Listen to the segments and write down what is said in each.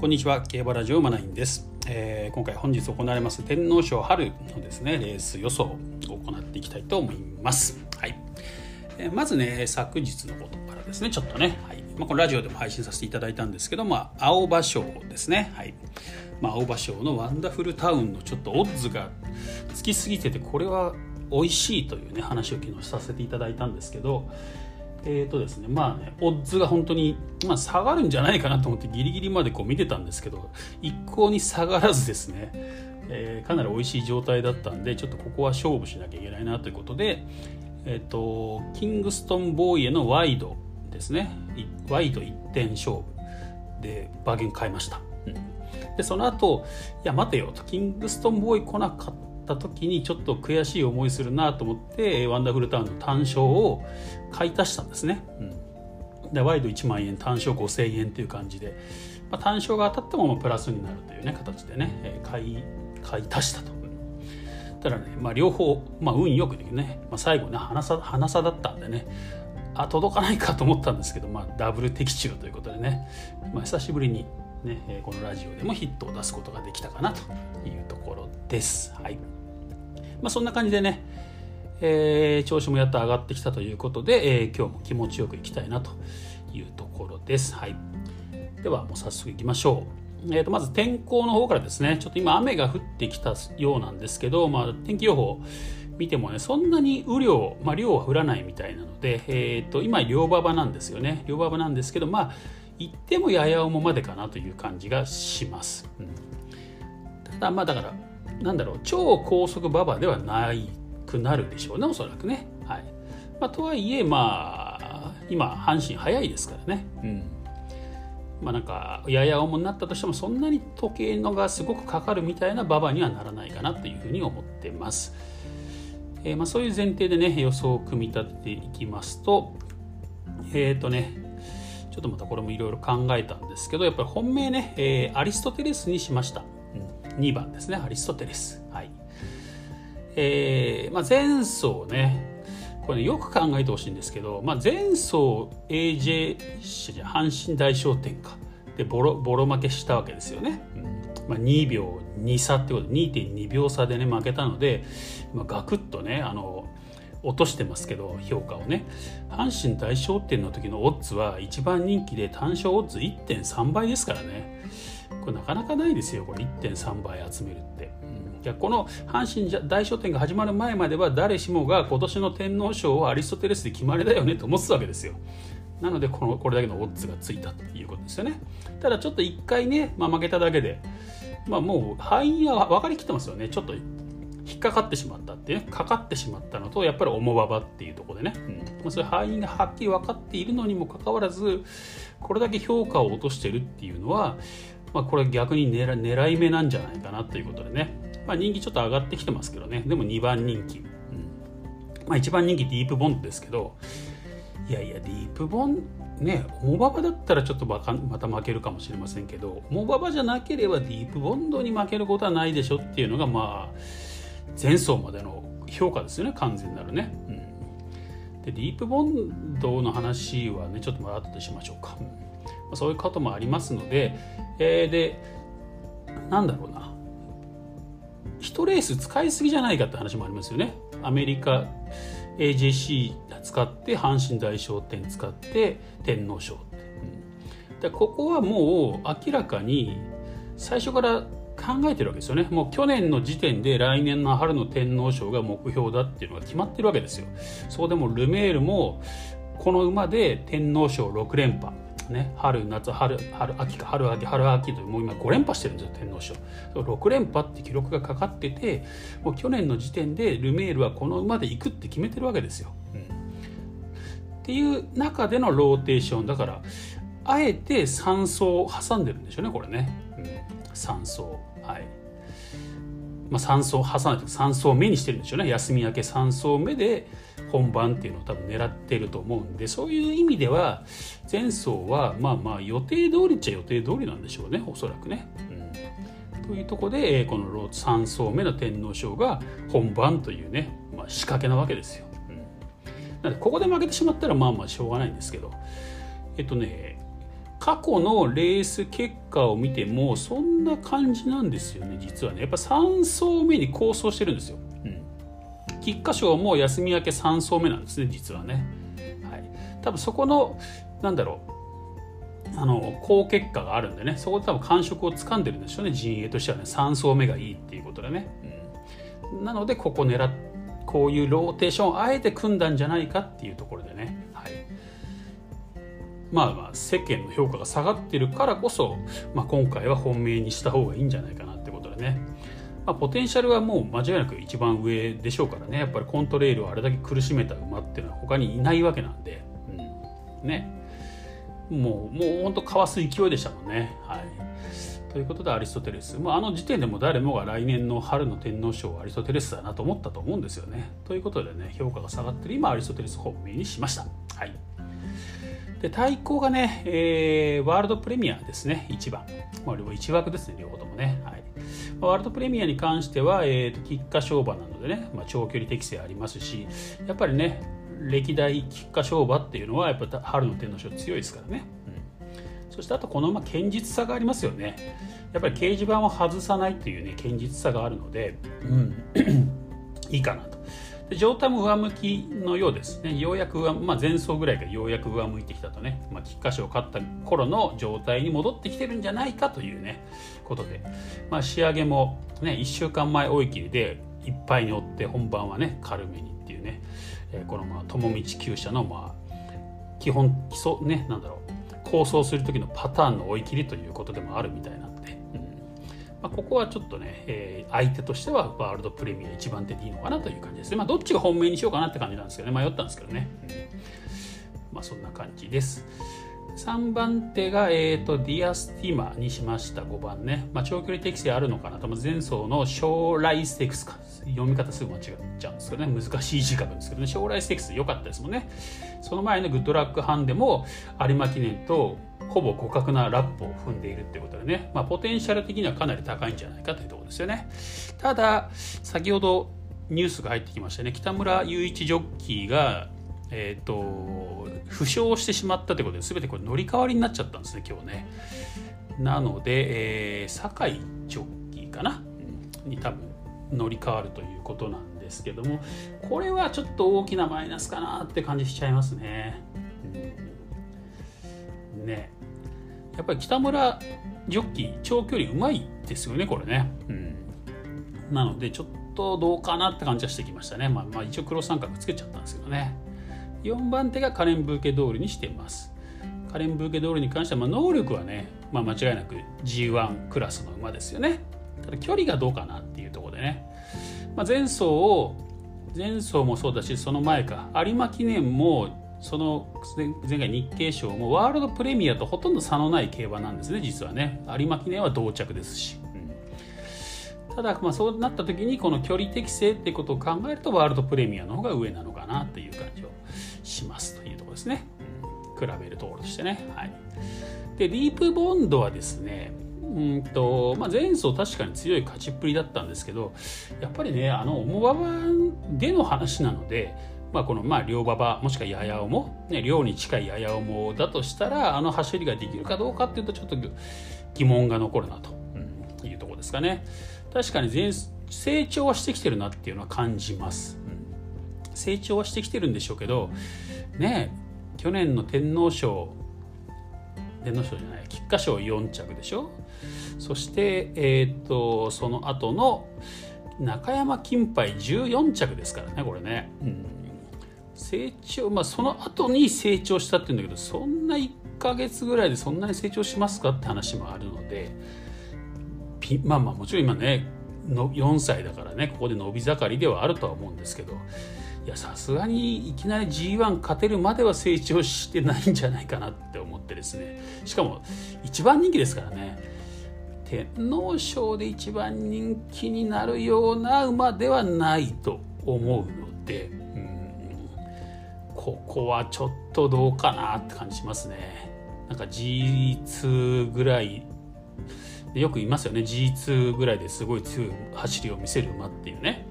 こんにちは。競馬ラジオマナインです、えー、今回本日行われます天皇賞春のですねレース予想を行っていきたいと思います。はい、えー、まずね昨日のことからですねちょっとね、はい。まあ、このラジオでも配信させていただいたんですけどまあ青葉賞ですね。はい。まあ、青葉賞のワンダフルタウンのちょっとオッズがつきすぎててこれは美味しいというね話を昨日させていただいたんですけどえーとですね、まあね、オッズが本当に、まあ、下がるんじゃないかなと思ってギリギリまでこう見てたんですけど一向に下がらずですね、えー、かなり美味しい状態だったんでちょっとここは勝負しなきゃいけないなということで、えーと、キングストンボーイへのワイドですね。ワイド1点勝負でバーゲン買いました、うん、でその後いや待てよと。キングストンボーイ来なかったった時にちょっと悔しい思いするなと思ってワンダフルタウンの単勝を買い足したんですね、うん、でワイド1万円単勝5000円という感じで、まあ、単勝が当たってもプラスになるというね形でね、え買い買い足したと。ただね、まあ、両方、まあ、運よくね、まあ、最後ね花差花差だったんでねあ届かないかと思ったんですけど、まあ、ダブル的中ということでね、まあ、久しぶりにね、このラジオでもヒットを出すことができたかなというところです。はいまあ、そんな感じでね、えー、調子もやっと上がってきたということで、えー、今日も気持ちよくいきたいなというところです。はい、ではもう早速いきましょう。えー、とまず天候の方からですね。ちょっと今雨が降ってきたようなんですけど、まあ、天気予報見てもねそんなに雨量、まあ、量は降らないみたいなので、えー、と今両馬場なんですよね。両馬場なんですけどまあ行ってもやや重までかなという感じがします、うん、ただまあだからなんだろう超高速馬場ではないくなるでしょうねおそらくね。はいまあ、とはいえまあ今阪神早いですからね。うんまあ、なんかやや重になったとしてもそんなに時計のがすごくかかるみたいな馬場にはならないかなというふうに思ってます。えー、まあ、そういう前提でね予想を組み立てていきますとえっ、ー、とねちょっとまたこれもいろいろ考えたんですけどやっぱり本命ね、えー、アリストテレスにしました。2番ですね。アリストテレス。はい。えーまあ、前走ね。これ、ね、よく考えてほしいんですけど、まあ、前走 AJ じゃ阪神大商店か。でボロボロ負けしたわけですよね、うん。まあ、2秒2差ってこと。2.2秒差でね負けたので、まあ、ガクッとねあの落としてますけど評価をね。阪神大商店の時のオッズは一番人気で単勝オッズ1.3倍ですからね。これなかなかないですよこれ1.3倍集めるって。いやこの阪神大商店が始まる前までは誰しもが今年の天皇賞はアリストテレスで決まりだよねと思ってたわけですよ。なのでこのこれだけのオッズがついたということですよね。ただちょっと1回ね、まあ、負けただけで、まあ、もう敗因は分かりきってますよね。ちょっと引っかかってしまったってねかかってしまったのとやっぱり重馬場っていうところでね、うんまあ、そういう敗因がはっきり分かっているのにもかかわらずこれだけ評価を落としてるっていうのはまあ、これ逆に狙狙い目なんじゃないかなということでね、まあ、人気ちょっと上がってきてますけどね。でも2番人気、うんまあ、1番人気ディープボンドですけど。いやいやディープボンね重馬場だったらちょっとまた負けるかもしれませんけど重馬場じゃなければディープボンドに負けることはないでしょっていうのがまあ前走までの評価ですよね。完全なるね、うん、でディープボンドの話はねちょっとまた後でしましょうか、うん、そういうこともありますのでえー、でなんだろうな。1レース使いすぎじゃないかって話もありますよね。アメリカ AJC 使って阪神大賞典使って天皇賞って、でここはもう明らかに最初から考えてるわけですよね。もう去年の時点で来年の春の天皇賞が目標だっていうのが決まってるわけですよ。そうでもルメールもこの馬で天皇賞6連覇。ね。春夏春春秋か。春秋春秋ともう今5連覇してるんですよ天皇賞。6連覇って記録がかかっててもう去年の時点でルメールはこの馬で行くって決めてるわけですよ、うん、っていう中でのローテーション。だからあえて3走を挟んでるんでしょうねこれね、うん、3走はい。まあ、3走挟んで3走目にしてるんでしょうね。休み明け3走目で本番っていうのを多分狙ってると思うんでそういう意味では前走はまあまあ予定通りっちゃ予定通りなんでしょうねおそらくね。うん、というとこでこの3走目の天皇賞が本番というね、まあ、仕掛けなわけですよ。うん、なのでここで負けてしまったらまあまあしょうがないんですけど。えっとね過去のレース結果を見てもそんな感じなんですよね実はね。やっぱ3走目に構想してるんですよ、菊花賞も休み明け3走目なんですね実はね、はい、多分そこのなんだろう。あの好結果があるんでね。そこで多分感触をつかんでるんでしょうね。陣営としてはね。3走目がいいっていうことでね、うん、なのでここ狙っこういうローテーションをあえて組んだんじゃないかっていうところでね、はい、まあまあ世間の評価が下がってるからこそ、まあ、今回は本命にした方がいいんじゃないかなってことでね、まあ、ポテンシャルはもう間違いなく一番上でしょうからね。やっぱりコントレイルをあれだけ苦しめた馬っていうのは他にいないわけなんで、うん、ね。もうもうほんとかわす勢いでしたもんね。はい。ということでアリストテレス、まあ、あの時点でも誰もが来年の春の天皇賞はアリストテレスだなと思ったと思うんですよね。ということでね評価が下がってる今アリストテレス本命にしました。はい。で対抗がね、えー、ワールドプレミアですね、1番。まあ、1枠ですね、両方ともね。はい。まあ、ワールドプレミアに関しては、えーと、菊花賞馬なのでね、まあ、長距離適性ありますし、やっぱりね、歴代菊花賞馬っていうのは、やっぱ春の天皇賞強いですからね。うん、そしてあと、この馬、堅実さがありますよね。やっぱり掲示板を外さないっていうね、堅実さがあるので、うん、いいかなと。状態も上向きのようですね。ようやく上、まあ、前走ぐらいからようやく上向いてきたとね、まあ、菊花賞を勝った頃の状態に戻ってきてるんじゃないかというね、ことで、まあ、仕上げもね、1週間前追い切りでいっぱいに追って本番はね、軽めにっていうね、えー、このまあ、友道厩舎のまあ、基本、基礎ね、なんだろう、構想する時のパターンの追い切りということでもあるみたいなまあ、ここはちょっとね、えー、相手としてはワールドプレミア一番手でいいのかなという感じですね。まあ、どっちが本命にしようかなって感じなんですけどね、迷ったんですけどね。まあ、そんな感じです。3番手が、えーと、ディアスティマにしました。5番ね、まあ、長距離適性あるのかなと。前走の松籟ステークスか。読み方すぐ間違っちゃうんですけどね。難しい字書くんですけどね。松籟ステークス良かったですもんね。その前のグッドラックハンデも有馬記念とほぼ互角なラップを踏んでいるってことでね、まあ、ポテンシャル的にはかなり高いんじゃないかというところですよね。ただ先ほどニュースが入ってきましたね。北村友一ジョッキーがえーと、負傷してしまったということで全てこれ乗り換わりになっちゃったんですね今日ね。なので、えー、酒井ジョッキーかな？に多分乗り換わるということなんですけどもこれはちょっと大きなマイナスかなって感じしちゃいますね、ね。やっぱり北村ジョッキー長距離うまいですよねこれね、うん、なのでちょっとどうかなって感じはしてきましたね。まあ、まあ、一応黒三角つけちゃったんですけどね。4番手がカレン・ブーケドールにしています。カレン・ブーケドールに関しては、まあ、能力はね、まあ、間違いなく G1 クラスの馬ですよね。ただ距離がどうかなっていうところでね、まあ、前走を前走もそうだしその前か。有馬記念もその前回日経賞もワールドプレミアとほとんど差のない競馬なんですね実はね。有馬記念は同着ですし、ただまあそうなった時にこの距離適正ってことを考えるとワールドプレミアの方が上なのかなっていう感じをしますというところですね、比べるところとしてね。はい。でディープボンドはですねうんとまあ、前走確かに強い勝ちっぷりだったんですけどやっぱりねあの重馬場での話なのでまあ、このまあ両馬場もしくはやや重、ね、両に近いやや重だとしたらあの走りができるかどうかっていうとちょっと疑問が残るなというところですかね。確かに前成長はしてきてるなっていうのは感じます、うん、成長はしてきてるんでしょうけどね去年の天皇賞天皇賞じゃない菊花賞4着でしょ。そしてえっ、とその後の中山金杯14着ですからねこれね、うん。成長まあその後に成長したって言うんだけどそんな1ヶ月ぐらいでそんなに成長しますかって話もあるのでまあまあもちろん今ねの4歳だからねここで伸び盛りではあるとは思うんですけどいやさすがにいきなり G1 勝てるまでは成長してないんじゃないかなって思ってですねしかも一番人気ですからね天皇賞で一番人気になるような馬ではないと思うので。ここはちょっとどうかなって感じしますね。なんか G2 ぐらいでよく言いますよね。G2 ぐらいですごい強い走りを見せる馬っていうね。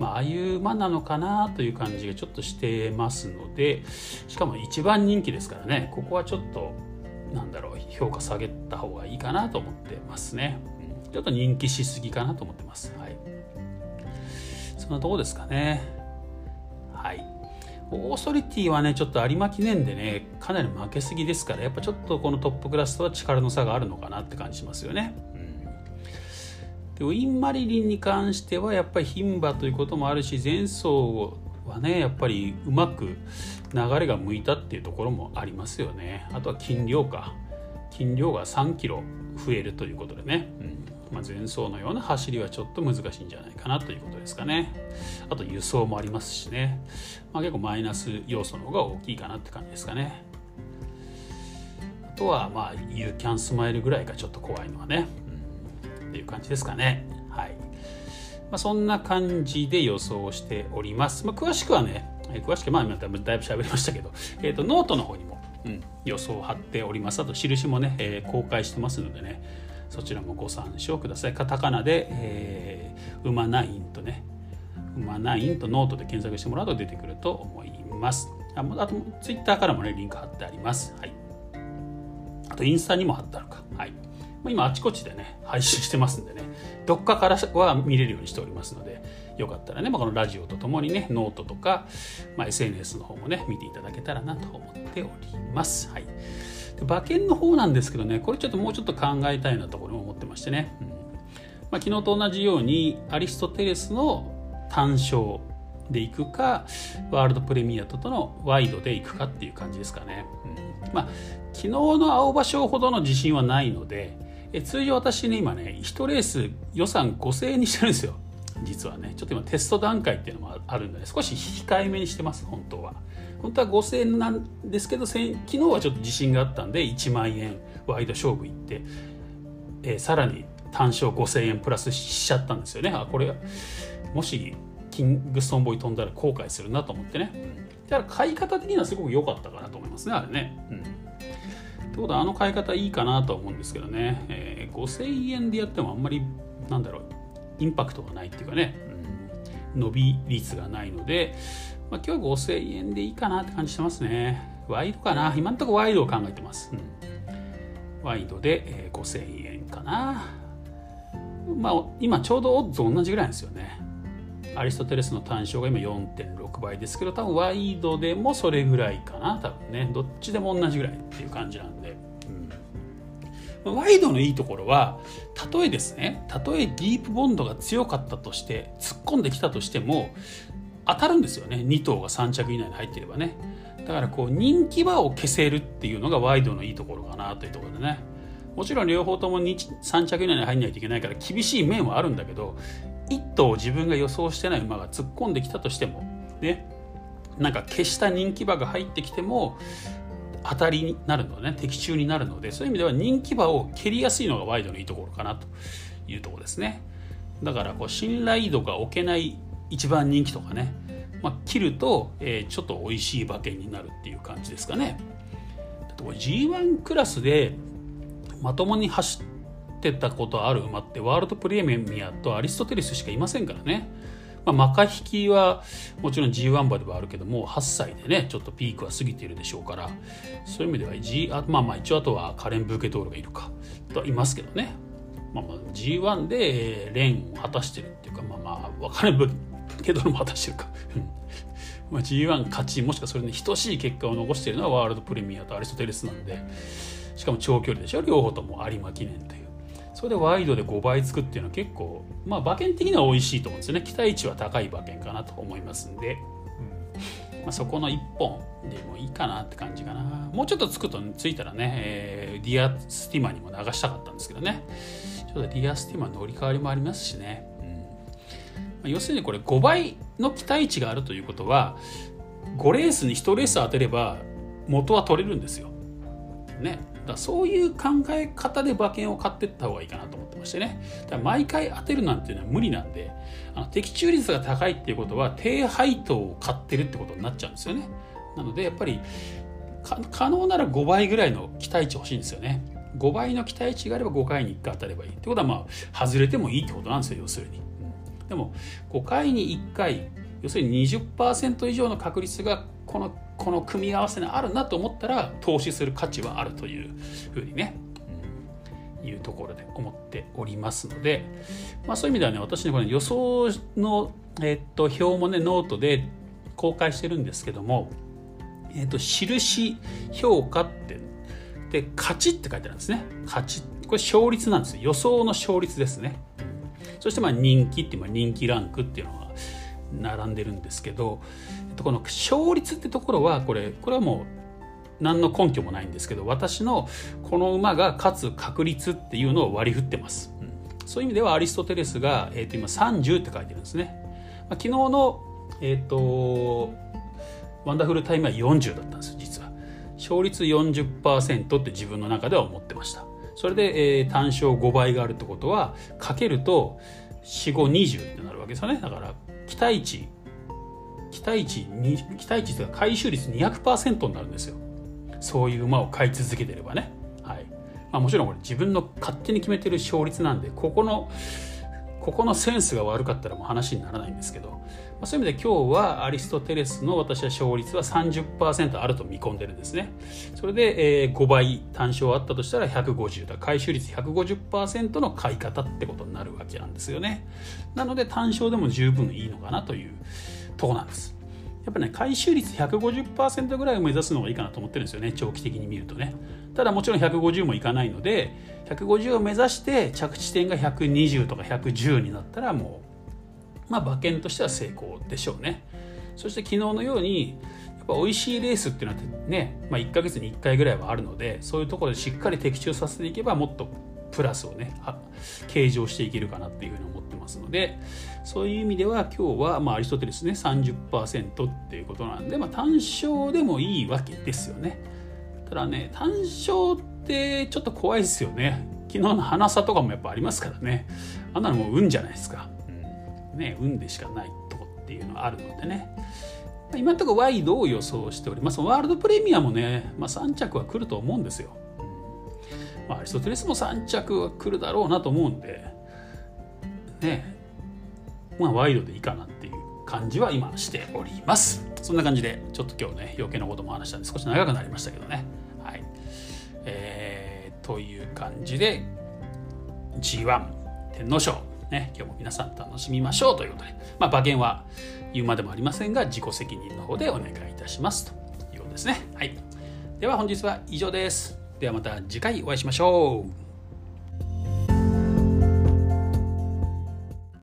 まあ、ああいう馬なのかなという感じがちょっとしてますのでしかも一番人気ですからね。ここはちょっとなんだろう評価下げた方がいいかなと思ってますね、ちょっと人気しすぎかなと思ってます。はい。そんなとこですかね。はい。オーソリティはねちょっと有馬記念でねかなり負けすぎですからやっぱちょっとこのトップクラスとは力の差があるのかなって感じしますよね、うん、でウィン・マリリンに関してはやっぱり牝馬ということもあるし前走はねやっぱりうまく流れが向いたっていうところもありますよね。あとは筋量か。筋量が3キロ増えるということでね、うんまあ、前走のような走りはちょっと難しいんじゃないかなということですかね。あと輸送もありますしね、まあ、結構マイナス要素の方が大きいかなって感じですかね。あとはまあ You can smile ぐらいがちょっと怖いのはね、うん、っていう感じですかね。はい。まあ、そんな感じで予想しております。まあ、詳しくはね、詳しくまあだいぶ喋りましたけど、えーと、ノートの方にも、うん、予想を貼っております。あと印もね、えー、公開してますのでね。そちらもご参照ください。カタカナで、えー、馬ナインとね馬ナインとノートで検索してもらうと出てくると思います。ああとツイッターからもねリンク貼ってあります。はい。あとインスタにも貼ってあるか。はい。今あちこちでね配信してますんでねどっかからは見れるようにしておりますのでよかったらね、まあ、このラジオとともにねノートとか、まあ、SNS の方もね見ていただけたらなと思っております。はい、馬券の方なんですけどねこれちょっともうちょっと考えたいなところも思ってましてね、うん。まあ、昨日と同じようにアリストテレスの単勝で行くかワールドプレミアとのワイドで行くかっていう感じですかね。うん、まあ昨日の青葉賞ほどの自信はないのでえ通常私ね今ね1レース予算5000円にしてるんですよ。実はね。ちょっと今テスト段階っていうのもあるんで、ね、少し控えめにしてます本当は。本当は5000円なんですけど昨日はちょっと自信があったんで1万円ワイド勝負行って、えー、さらに単勝5000円プラスしちゃったんですよね。あこれもしキングストンボーイ飛んだら後悔するなと思ってね、だから買い方的にはすごく良かったかなと思いますねあれね。うん。ってことはあの買い方いいかなと思うんですけどね、えー、5000円でやってもあんまりなんだろうインパクトがないっていうかね、うん、伸び率がないので、まあ、今日は5000円でいいかなって感じしてますね。ワイドかな。今んとこワイドを考えてます、うん、ワイドで、えー、5000円かな。まあ今ちょうどオッズ同じぐらいですよね。アリストテレスの単勝が今4.6倍ですけど多分ワイドでもそれぐらいかな。多分ね。どっちでも同じぐらいっていう感じなんで、うん、ワイドのいいところはたとえですね。たとえディープボンドが強かったとして突っ込んできたとしても当たるんですよね。2頭が3着以内に入っていればね。だからこう人気馬を消せるっていうのがワイドのいいところかなというところでね。もちろん両方とも3着以内に入んないといけないから厳しい面はあるんだけど1頭自分が予想してない馬が突っ込んできたとしてもね。なんか消した人気馬が入ってきても当たりになるのね。的中になるのでそういう意味では人気馬を蹴りやすいのがワイドのいいところかなというところですね。だからこう信頼度が置けない一番人気とかね、まあ、切ると、えー、ちょっと美味しい馬券になるっていう感じですかね。G1 クラスでまともに走ってたことある馬ってワールドプレミアとアリストテレスしかいませんからね。まあ、マカ引きはもちろん G1 馬ではあるけども8歳でねちょっとピークは過ぎているでしょうから。そういう意味では G あまあまあ一応あとはカレン・ブーケトールがいるか。といますけどね、まあ、まあ G1 でレーンを果たしてるっていうかまあまあカレン・ブーケトールも果たしてるか。まあ G1 勝ちもしくはそれに等しい結果を残しているのはワールドプレミアとアリストテレスなんで。しかも長距離でしょ？両方とも有馬記念という。それでワイドで5倍つくっていうのは結構まあ馬券的には美味しいと思うんですよね。期待値は高い馬券かなと思いますんで、うん。まあ、そこの1本でもいいかなって感じかな。もうちょっとつくとついたらね、えー、ディアスティマにも流したかったんですけどね。ちょっとディアスティマ乗り換わりもありますしね、要するにこれ5倍の期待値があるということは5レースに1レース当てれば元は取れるんですよ。ね。だそういう考え方で馬券を買っていった方がいいかなと思ってましてね。だ毎回当てるなんていうのは無理なんであの的中率が高いっていうことは低配当を買ってるってことになっちゃうんですよね。なのでやっぱり可能なら5倍ぐらいの期待値欲しいんですよね。5倍の期待値があれば5回に1回当たればいいってことはまあ外れてもいいってことなんですよ要するに、でも5回に1回要するに20%以上の確率がこのこの組み合わせがあるなと思ったら投資する価値はあるというふうにね、うん、いうところで思っておりますので、まあ、そういう意味ではね私ねこれ予想の、えっと表もねノートで公開してるんですけども、えっと印評価ってで勝ちって書いてあるんですね。勝ち。これ勝率なんですよ。予想の勝率ですね。そしてまあ人気っていう、人気ランクっていうのが並んでるんですけど、この勝率ってところはこれこれはもう何の根拠もないんですけど私のこの馬が勝つ確率っていうのを割り振ってます、うん、そういう意味ではアリストテレスが、えー、と今30って書いてるんですね、まあ、昨日のえっ、ー、とワンダフルタイムは40だったんです実は。勝率40%って自分の中では思ってました。それで、えー、単勝5倍があるってことはかけると4520ってなるわけですよね。だから期待値期待値に期待値というか回収率200%になるんですよ。そういう馬を買い続けてればね。はい。まあ、もちろんこれ自分の勝手に決めてる勝率なんでここのここのセンスが悪かったらもう話にならないんですけど、ま、そういう意味で今日はアリストテレスの私は勝率は30%あると見込んでるんですね。それで、え、5倍単勝あったとしたら150だ。回収率150%の買い方ってことになるわけなんですよね。なので単勝でも十分いいのかなというとこなんです。やっぱね回収率150%ぐらいを目指すのがいいかなと思ってるんですよね。長期的に見るとね。ただもちろん150もいかないので150を目指して着地点が120とか110になったらもうまあ馬券としては成功でしょうね。そして昨日のようにやっぱ美味しいレースっていうのはね、まあ、1ヶ月に1回ぐらいはあるのでそういうところでしっかり的中させていけばもっとプラスをね計上していけるかなっていうふうに思ってますのでそういう意味では今日は、まあ、アリストテレスね30%っていうことなんで、まあ、単勝でもいいわけですよね。ただね単勝ってちょっと怖いですよね。昨日の花差とかもやっぱありますからね。あんなのもう運じゃないですか、ね運でしかないとこっていうのはあるのでね今のところワイドを予想しておりますワールドプレミアもね、まあ、3着は来ると思うんですよまあ、アリストテレスも3着は来るだろうなと思うんで、ね、まあ、ワイドでいいかなっていう感じは今しております。そんな感じで、ちょっと今日ね、余計なことも話したんで少し長くなりましたけどね。はい。えー、という感じで、G1 天皇賞、ね、今日も皆さん楽しみましょうということで、まあ、馬券は言うまでもありませんが、自己責任の方でお願いいたしますということですね。はい。では本日は以上です。ではまた次回お会いしましょう。